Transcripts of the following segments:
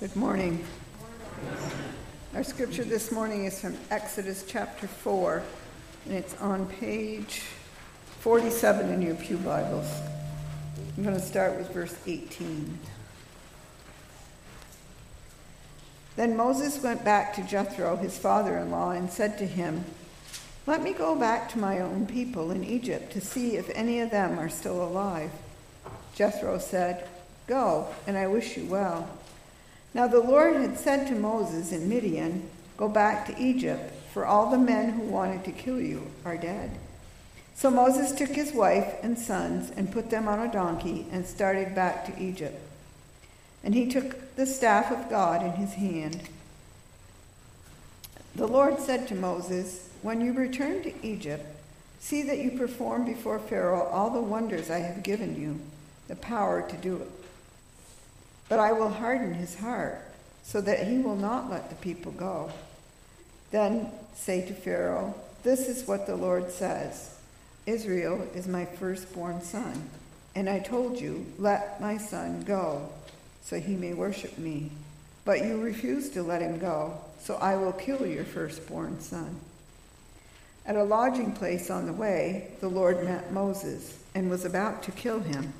Good morning. Our scripture this morning is from Exodus chapter 4, and it's on page 47 in your Pew Bibles. I'm going to start with verse 18. Then Moses went back to Jethro, his father in law, and said to him, Let me go back to my own people in Egypt to see if any of them are still alive. Jethro said, Go, and I wish you well. Now the Lord had said to Moses in Midian, Go back to Egypt, for all the men who wanted to kill you are dead. So Moses took his wife and sons and put them on a donkey and started back to Egypt. And he took the staff of God in his hand. The Lord said to Moses, When you return to Egypt, see that you perform before Pharaoh all the wonders I have given you, the power to do it. But I will harden his heart, so that he will not let the people go. Then say to Pharaoh, This is what the Lord says Israel is my firstborn son. And I told you, Let my son go, so he may worship me. But you refused to let him go, so I will kill your firstborn son. At a lodging place on the way, the Lord met Moses and was about to kill him.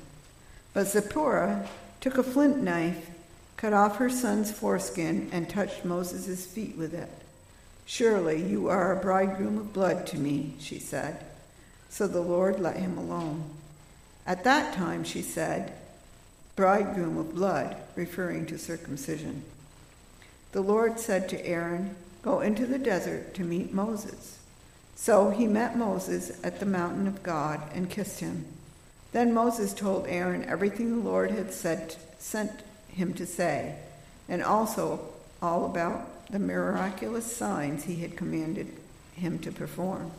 But Zipporah, took a flint knife, cut off her son's foreskin, and touched Moses' feet with it. Surely you are a bridegroom of blood to me, she said. So the Lord let him alone. At that time, she said, bridegroom of blood, referring to circumcision. The Lord said to Aaron, Go into the desert to meet Moses. So he met Moses at the mountain of God and kissed him. Then Moses told Aaron everything the Lord had said, sent him to say, and also all about the miraculous signs he had commanded him to perform.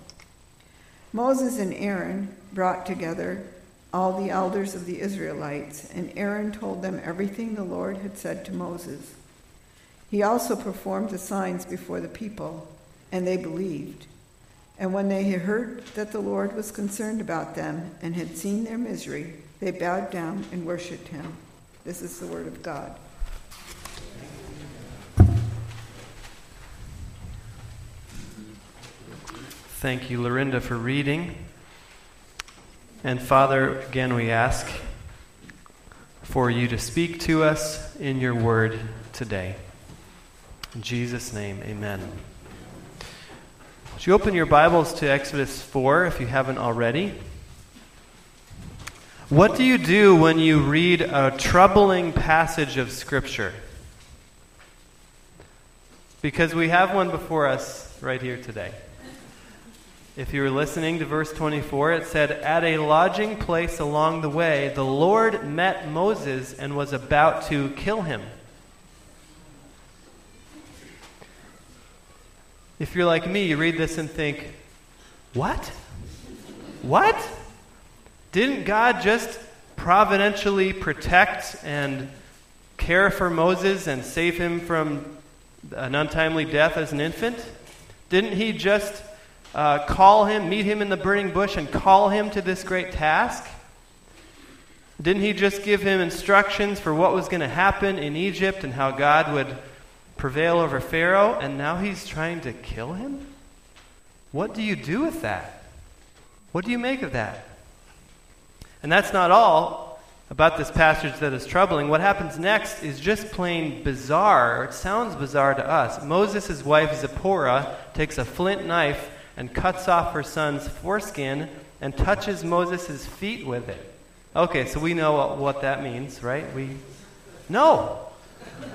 Moses and Aaron brought together all the elders of the Israelites, and Aaron told them everything the Lord had said to Moses. He also performed the signs before the people, and they believed. And when they had heard that the Lord was concerned about them and had seen their misery, they bowed down and worshipped him. This is the word of God. Thank you, Lorinda, for reading. And Father, again, we ask for you to speak to us in your word today. In Jesus' name, amen. Would you open your Bibles to Exodus 4 if you haven't already? What do you do when you read a troubling passage of Scripture? Because we have one before us right here today. If you were listening to verse 24, it said, At a lodging place along the way, the Lord met Moses and was about to kill him. If you're like me, you read this and think, what? What? Didn't God just providentially protect and care for Moses and save him from an untimely death as an infant? Didn't he just uh, call him, meet him in the burning bush, and call him to this great task? Didn't he just give him instructions for what was going to happen in Egypt and how God would prevail over Pharaoh, and now he's trying to kill him? What do you do with that? What do you make of that? And that's not all about this passage that is troubling. What happens next is just plain bizarre. It sounds bizarre to us. Moses' wife Zipporah takes a flint knife and cuts off her son's foreskin and touches Moses' feet with it. Okay, so we know what that means, right? We No.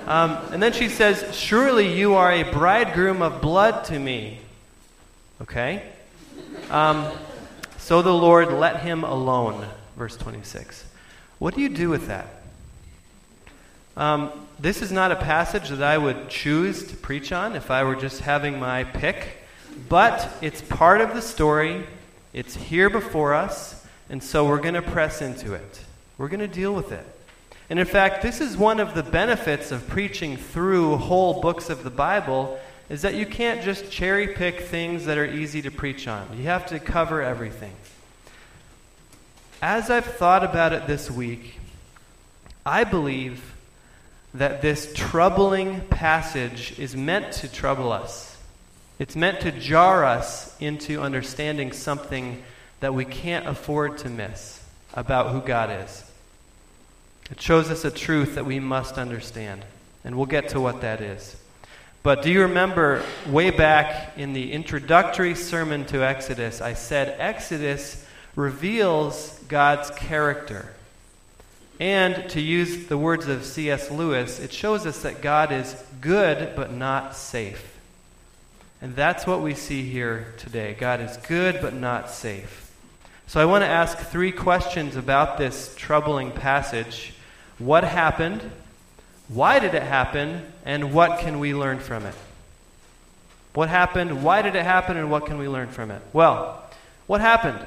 Um, and then she says, Surely you are a bridegroom of blood to me. Okay? Um, so the Lord let him alone. Verse 26. What do you do with that? Um, this is not a passage that I would choose to preach on if I were just having my pick, but it's part of the story. It's here before us, and so we're going to press into it. We're going to deal with it. And in fact, this is one of the benefits of preaching through whole books of the Bible is that you can't just cherry pick things that are easy to preach on. You have to cover everything. As I've thought about it this week, I believe that this troubling passage is meant to trouble us. It's meant to jar us into understanding something that we can't afford to miss about who God is. It shows us a truth that we must understand, and we'll get to what that is. But do you remember way back in the introductory sermon to Exodus, I said Exodus reveals God's character. And to use the words of C.S. Lewis, it shows us that God is good but not safe. And that's what we see here today. God is good but not safe. So I want to ask three questions about this troubling passage. What happened? Why did it happen? And what can we learn from it? What happened? Why did it happen? And what can we learn from it? Well, what happened?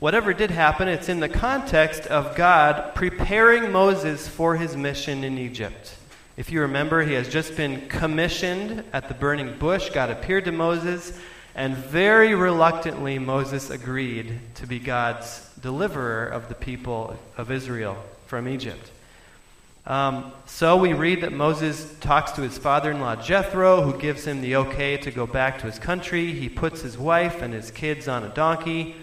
Whatever did happen, it's in the context of God preparing Moses for his mission in Egypt. If you remember, he has just been commissioned at the burning bush. God appeared to Moses, and very reluctantly, Moses agreed to be God's deliverer of the people of Israel from Egypt. Um, so we read that Moses talks to his father in law Jethro, who gives him the okay to go back to his country. He puts his wife and his kids on a donkey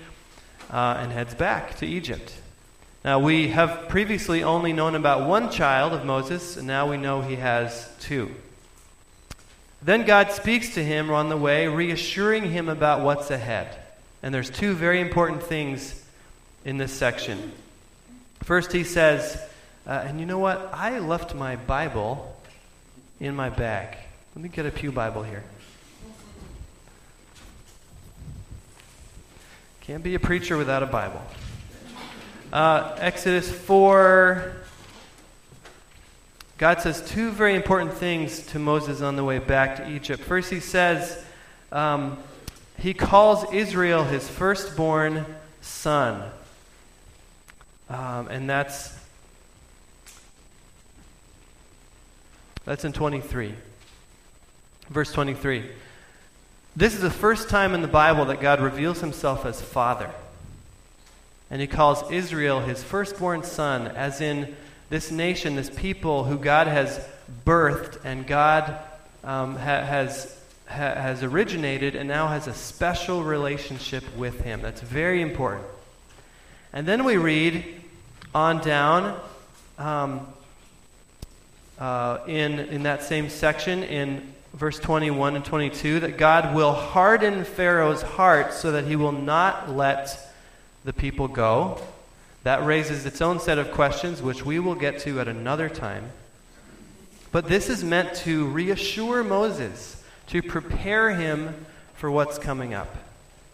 uh, and heads back to Egypt. Now, we have previously only known about one child of Moses, and now we know he has two. Then God speaks to him on the way, reassuring him about what's ahead. And there's two very important things in this section. First, he says, uh, and you know what? I left my Bible in my bag. Let me get a Pew Bible here. Can't be a preacher without a Bible. Uh, Exodus 4. God says two very important things to Moses on the way back to Egypt. First, he says, um, he calls Israel his firstborn son. Um, and that's That's in 23. Verse 23. This is the first time in the Bible that God reveals himself as Father. And he calls Israel his firstborn son, as in this nation, this people who God has birthed and God um, ha- has, ha- has originated and now has a special relationship with him. That's very important. And then we read on down. Um, uh, in, in that same section in verse 21 and 22 that God will harden Pharaoh's heart so that he will not let the people go. That raises its own set of questions, which we will get to at another time. But this is meant to reassure Moses, to prepare him for what's coming up,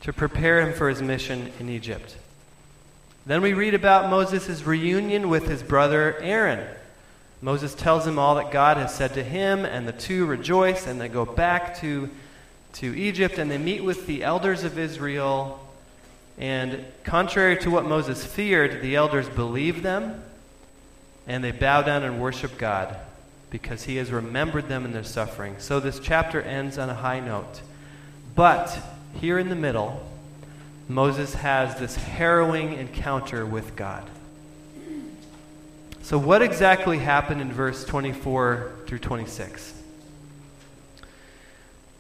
to prepare him for his mission in Egypt. Then we read about Moses' reunion with his brother Aaron. Moses tells him all that God has said to him, and the two rejoice, and they go back to, to Egypt, and they meet with the elders of Israel. And contrary to what Moses feared, the elders believe them, and they bow down and worship God because he has remembered them in their suffering. So this chapter ends on a high note. But here in the middle, Moses has this harrowing encounter with God. So, what exactly happened in verse 24 through 26?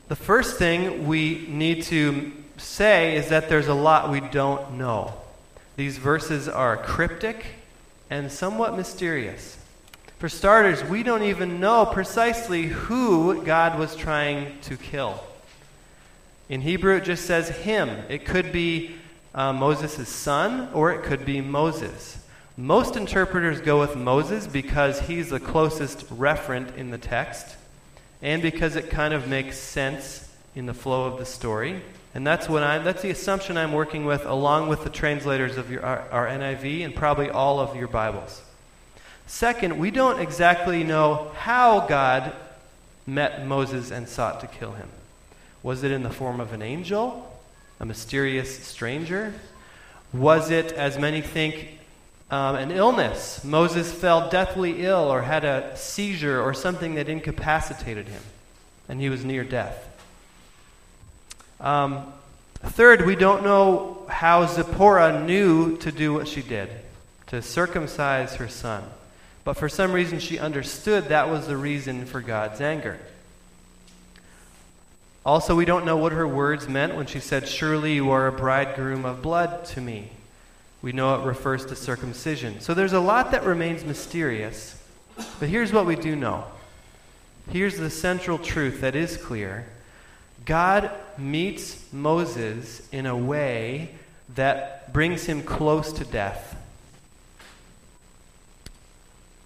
The first thing we need to say is that there's a lot we don't know. These verses are cryptic and somewhat mysterious. For starters, we don't even know precisely who God was trying to kill. In Hebrew, it just says him. It could be uh, Moses' son, or it could be Moses. Most interpreters go with Moses because he's the closest referent in the text and because it kind of makes sense in the flow of the story. And that's what I'm that's the assumption I'm working with along with the translators of your, our, our NIV and probably all of your Bibles. Second, we don't exactly know how God met Moses and sought to kill him. Was it in the form of an angel, a mysterious stranger? Was it, as many think, um, an illness. Moses fell deathly ill or had a seizure or something that incapacitated him, and he was near death. Um, third, we don't know how Zipporah knew to do what she did, to circumcise her son. But for some reason, she understood that was the reason for God's anger. Also, we don't know what her words meant when she said, Surely you are a bridegroom of blood to me. We know it refers to circumcision. So there's a lot that remains mysterious. But here's what we do know. Here's the central truth that is clear God meets Moses in a way that brings him close to death.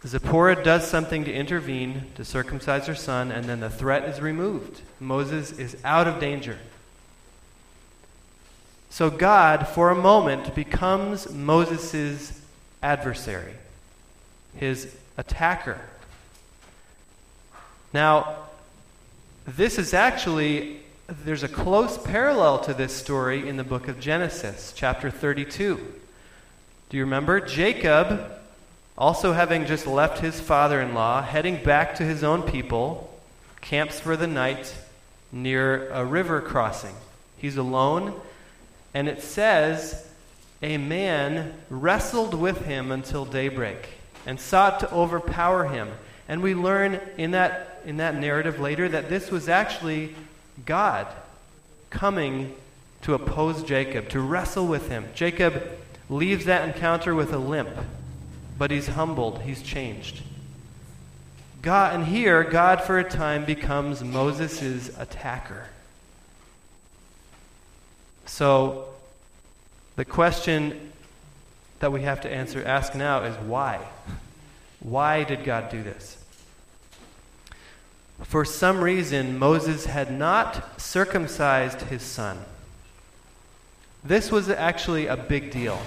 Zipporah does something to intervene to circumcise her son, and then the threat is removed. Moses is out of danger. So God, for a moment, becomes Moses' adversary, his attacker. Now, this is actually, there's a close parallel to this story in the book of Genesis, chapter 32. Do you remember? Jacob, also having just left his father in law, heading back to his own people, camps for the night near a river crossing. He's alone, and it says, A man wrestled with him until daybreak and sought to overpower him. And we learn in that, in that narrative later that this was actually God coming to oppose Jacob, to wrestle with him. Jacob leaves that encounter with a limp, but he's humbled, he's changed. God, and here, God for a time becomes Moses' attacker. So, the question that we have to answer, ask now is why? Why did God do this? For some reason, Moses had not circumcised his son. This was actually a big deal.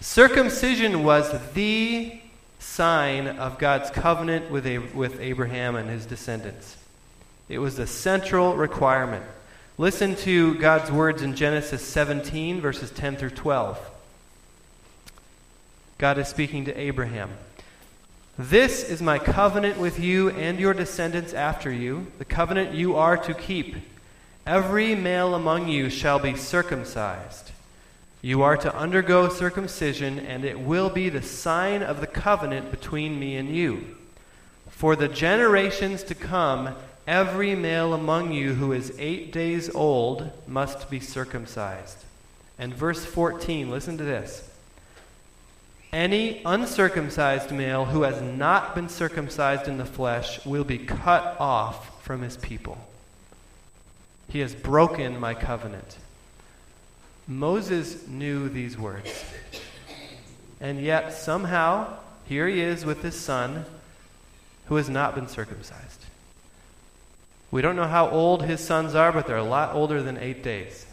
Circumcision was the sign of God's covenant with, with Abraham and his descendants. It was the central requirement. Listen to God's words in Genesis 17, verses 10 through 12. God is speaking to Abraham. This is my covenant with you and your descendants after you, the covenant you are to keep. Every male among you shall be circumcised. You are to undergo circumcision, and it will be the sign of the covenant between me and you. For the generations to come, every male among you who is eight days old must be circumcised. And verse 14, listen to this. Any uncircumcised male who has not been circumcised in the flesh will be cut off from his people. He has broken my covenant. Moses knew these words. And yet, somehow, here he is with his son who has not been circumcised. We don't know how old his sons are, but they're a lot older than eight days.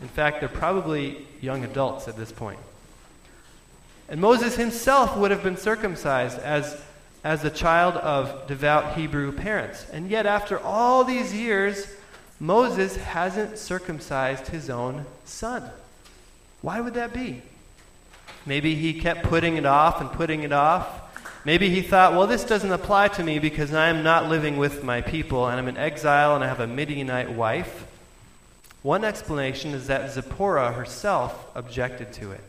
In fact, they're probably young adults at this point. And Moses himself would have been circumcised as, as a child of devout Hebrew parents. And yet, after all these years, Moses hasn't circumcised his own son. Why would that be? Maybe he kept putting it off and putting it off. Maybe he thought, well, this doesn't apply to me because I am not living with my people and I'm in exile and I have a Midianite wife. One explanation is that Zipporah herself objected to it.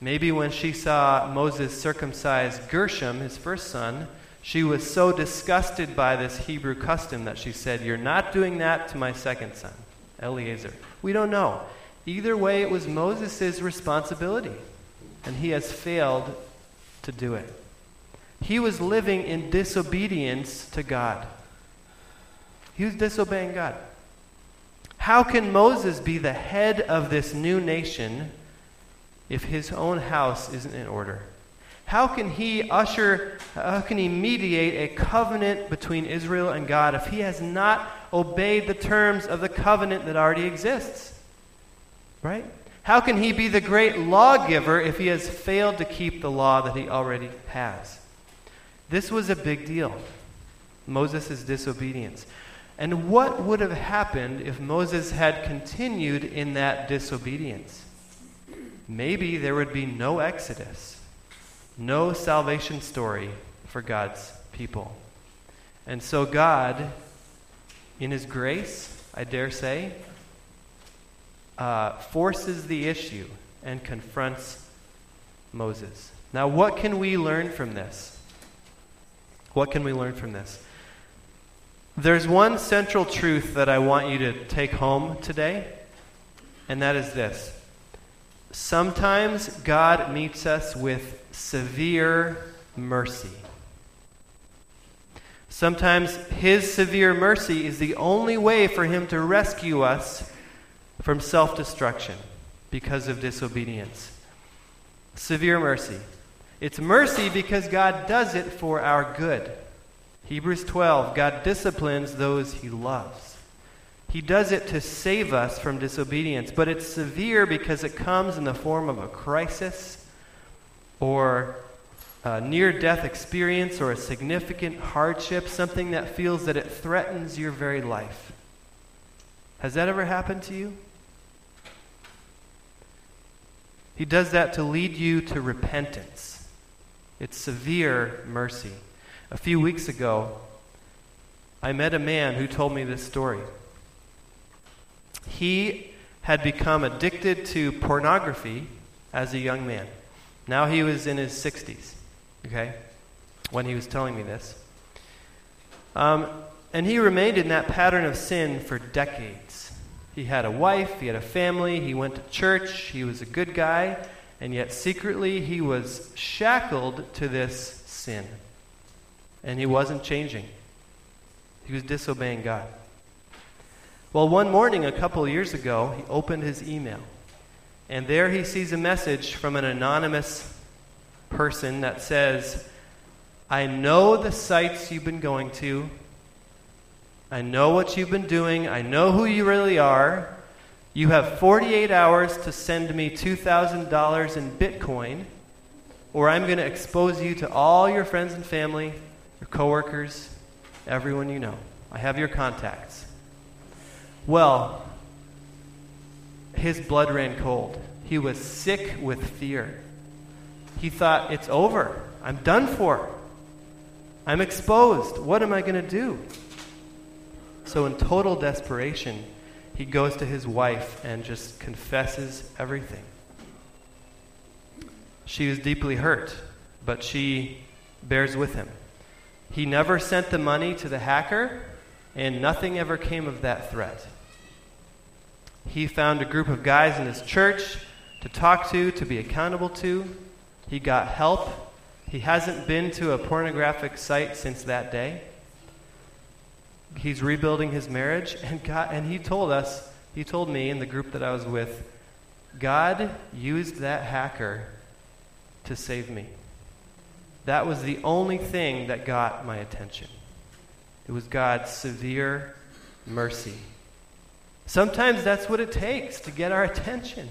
Maybe when she saw Moses circumcise Gershom, his first son, she was so disgusted by this Hebrew custom that she said, You're not doing that to my second son, Eliezer. We don't know. Either way, it was Moses' responsibility, and he has failed to do it. He was living in disobedience to God. He was disobeying God. How can Moses be the head of this new nation if his own house isn't in order? How can he usher, how can he mediate a covenant between Israel and God if he has not obeyed the terms of the covenant that already exists? Right? How can he be the great lawgiver if he has failed to keep the law that he already has? This was a big deal. Moses' disobedience. And what would have happened if Moses had continued in that disobedience? maybe there would be no Exodus, no salvation story for God's people. And so God, in His grace, I dare say, uh, forces the issue and confronts Moses. Now, what can we learn from this? What can we learn from this? There's one central truth that I want you to take home today, and that is this. Sometimes God meets us with severe mercy. Sometimes His severe mercy is the only way for Him to rescue us from self destruction because of disobedience. Severe mercy. It's mercy because God does it for our good. Hebrews 12 God disciplines those He loves. He does it to save us from disobedience, but it's severe because it comes in the form of a crisis or a near death experience or a significant hardship, something that feels that it threatens your very life. Has that ever happened to you? He does that to lead you to repentance. It's severe mercy. A few weeks ago, I met a man who told me this story. He had become addicted to pornography as a young man. Now he was in his 60s, okay, when he was telling me this. Um, and he remained in that pattern of sin for decades. He had a wife, he had a family, he went to church, he was a good guy, and yet secretly he was shackled to this sin. And he wasn't changing, he was disobeying God. Well, one morning a couple years ago, he opened his email, and there he sees a message from an anonymous person that says, I know the sites you've been going to. I know what you've been doing. I know who you really are. You have 48 hours to send me $2,000 in Bitcoin, or I'm going to expose you to all your friends and family, your coworkers, everyone you know. I have your contacts. Well, his blood ran cold. He was sick with fear. He thought, it's over. I'm done for. I'm exposed. What am I going to do? So, in total desperation, he goes to his wife and just confesses everything. She is deeply hurt, but she bears with him. He never sent the money to the hacker, and nothing ever came of that threat. He found a group of guys in his church to talk to, to be accountable to. He got help. He hasn't been to a pornographic site since that day. He's rebuilding his marriage, and God, and he told us, he told me in the group that I was with, God used that hacker to save me. That was the only thing that got my attention. It was God's severe mercy. Sometimes that's what it takes to get our attention.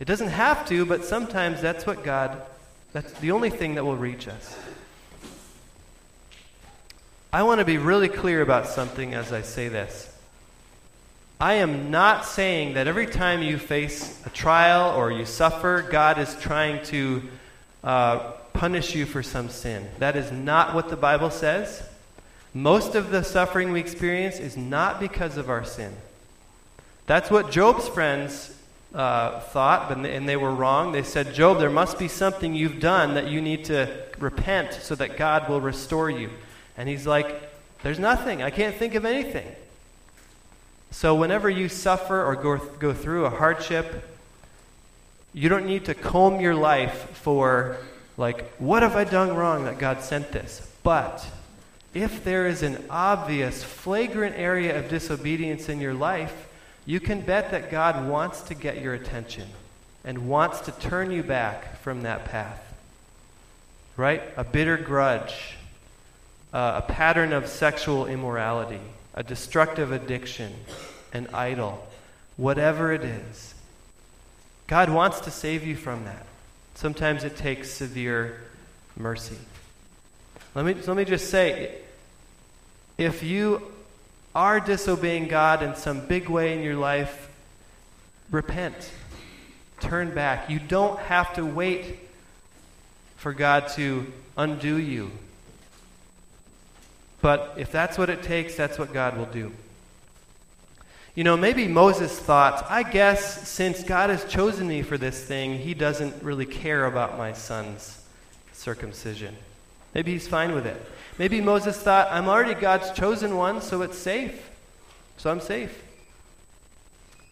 It doesn't have to, but sometimes that's what God, that's the only thing that will reach us. I want to be really clear about something as I say this. I am not saying that every time you face a trial or you suffer, God is trying to uh, punish you for some sin. That is not what the Bible says. Most of the suffering we experience is not because of our sin. That's what Job's friends uh, thought, but, and they were wrong. They said, Job, there must be something you've done that you need to repent so that God will restore you. And he's like, There's nothing. I can't think of anything. So, whenever you suffer or go, go through a hardship, you don't need to comb your life for, like, what have I done wrong that God sent this? But if there is an obvious, flagrant area of disobedience in your life, you can bet that God wants to get your attention and wants to turn you back from that path. Right? A bitter grudge, uh, a pattern of sexual immorality, a destructive addiction, an idol, whatever it is. God wants to save you from that. Sometimes it takes severe mercy. Let me, let me just say if you are disobeying God in some big way in your life, repent. Turn back. You don't have to wait for God to undo you. But if that's what it takes, that's what God will do. You know, maybe Moses thought, I guess since God has chosen me for this thing, he doesn't really care about my son's circumcision. Maybe he's fine with it. Maybe Moses thought, I'm already God's chosen one, so it's safe. So I'm safe.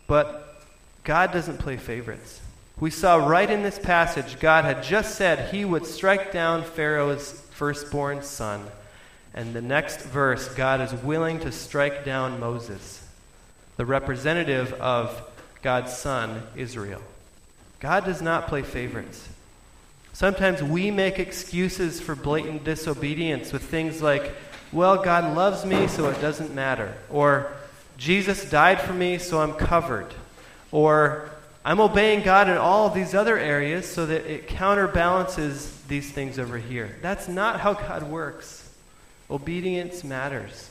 But God doesn't play favorites. We saw right in this passage, God had just said he would strike down Pharaoh's firstborn son. And the next verse, God is willing to strike down Moses, the representative of God's son, Israel. God does not play favorites. Sometimes we make excuses for blatant disobedience with things like, well, God loves me, so it doesn't matter. Or, Jesus died for me, so I'm covered. Or, I'm obeying God in all of these other areas so that it counterbalances these things over here. That's not how God works. Obedience matters.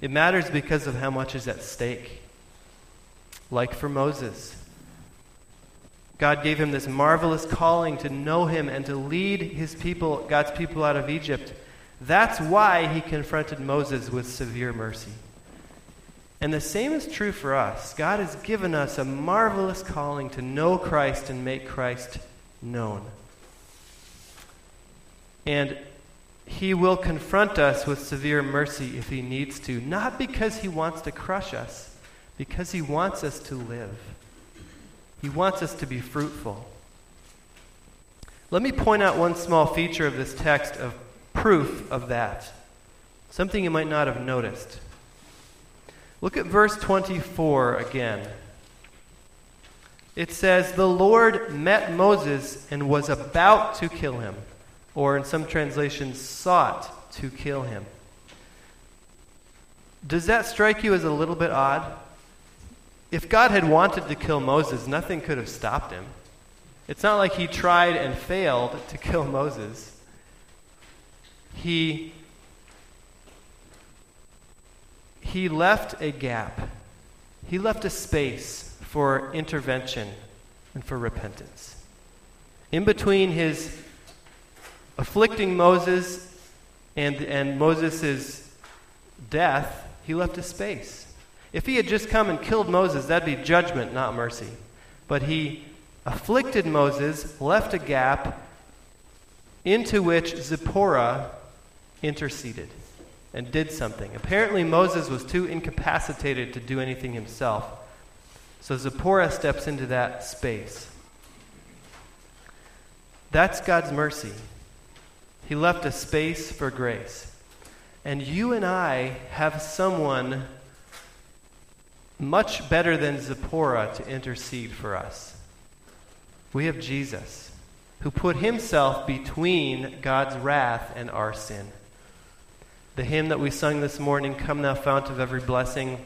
It matters because of how much is at stake. Like for Moses, God gave him this marvelous calling to know him and to lead his people, God's people out of Egypt. That's why he confronted Moses with severe mercy. And the same is true for us. God has given us a marvelous calling to know Christ and make Christ known. And he will confront us with severe mercy if he needs to, not because he wants to crush us, because he wants us to live. He wants us to be fruitful. Let me point out one small feature of this text of proof of that, something you might not have noticed. Look at verse 24 again. It says, The Lord met Moses and was about to kill him, or in some translations, sought to kill him. Does that strike you as a little bit odd? If God had wanted to kill Moses, nothing could have stopped him. It's not like he tried and failed to kill Moses. He he left a gap. He left a space for intervention and for repentance. In between his afflicting Moses and, and Moses' death, he left a space. If he had just come and killed Moses, that'd be judgment, not mercy. But he afflicted Moses, left a gap into which Zipporah interceded and did something. Apparently, Moses was too incapacitated to do anything himself. So Zipporah steps into that space. That's God's mercy. He left a space for grace. And you and I have someone much better than Zipporah to intercede for us. We have Jesus, who put himself between God's wrath and our sin. The hymn that we sung this morning, Come Thou Fount of Every Blessing,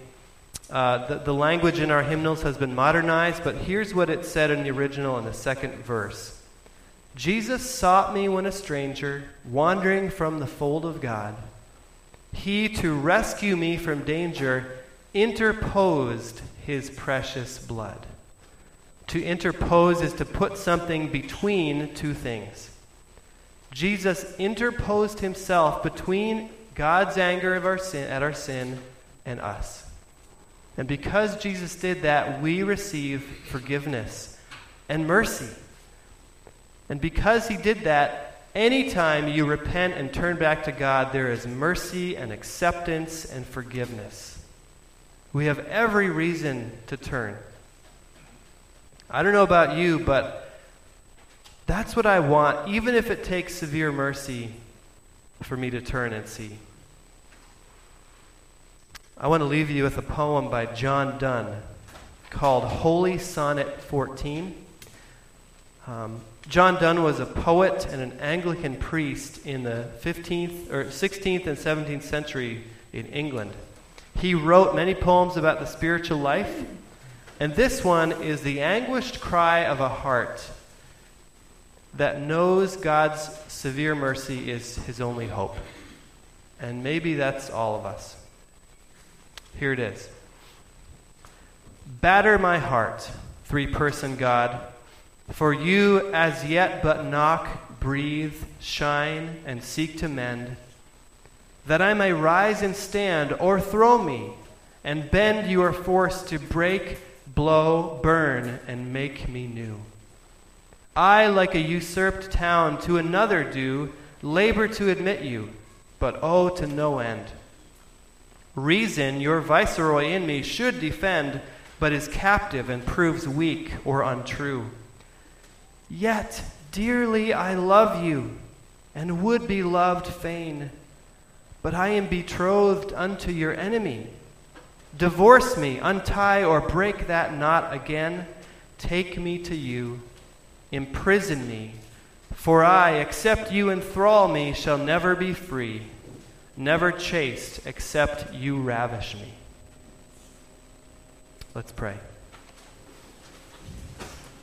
uh, the, the language in our hymnals has been modernized, but here's what it said in the original in the second verse Jesus sought me when a stranger, wandering from the fold of God. He, to rescue me from danger, interposed his precious blood. To interpose is to put something between two things. Jesus interposed himself between God's anger of our sin, at our sin and us. And because Jesus did that, we receive forgiveness and mercy. And because he did that, anytime you repent and turn back to God, there is mercy and acceptance and forgiveness. We have every reason to turn. I don't know about you, but that's what I want, even if it takes severe mercy for me to turn and see. I want to leave you with a poem by John Donne called Holy Sonnet 14. Um, John Donne was a poet and an Anglican priest in the 15th or 16th and 17th century in England. He wrote many poems about the spiritual life, and this one is the anguished cry of a heart that knows God's severe mercy is his only hope. And maybe that's all of us. Here it is Batter my heart, three person God, for you as yet but knock, breathe, shine, and seek to mend, that I may rise and stand, or throw me, and bend your force to break, blow, burn, and make me new. I, like a usurped town, to another do labor to admit you, but oh, to no end. Reason, your viceroy in me, should defend, but is captive and proves weak or untrue. Yet, dearly I love you, and would be loved fain, but I am betrothed unto your enemy. Divorce me, untie or break that knot again. Take me to you, imprison me, for I, except you enthrall me, shall never be free, never chaste, except you ravish me. Let's pray.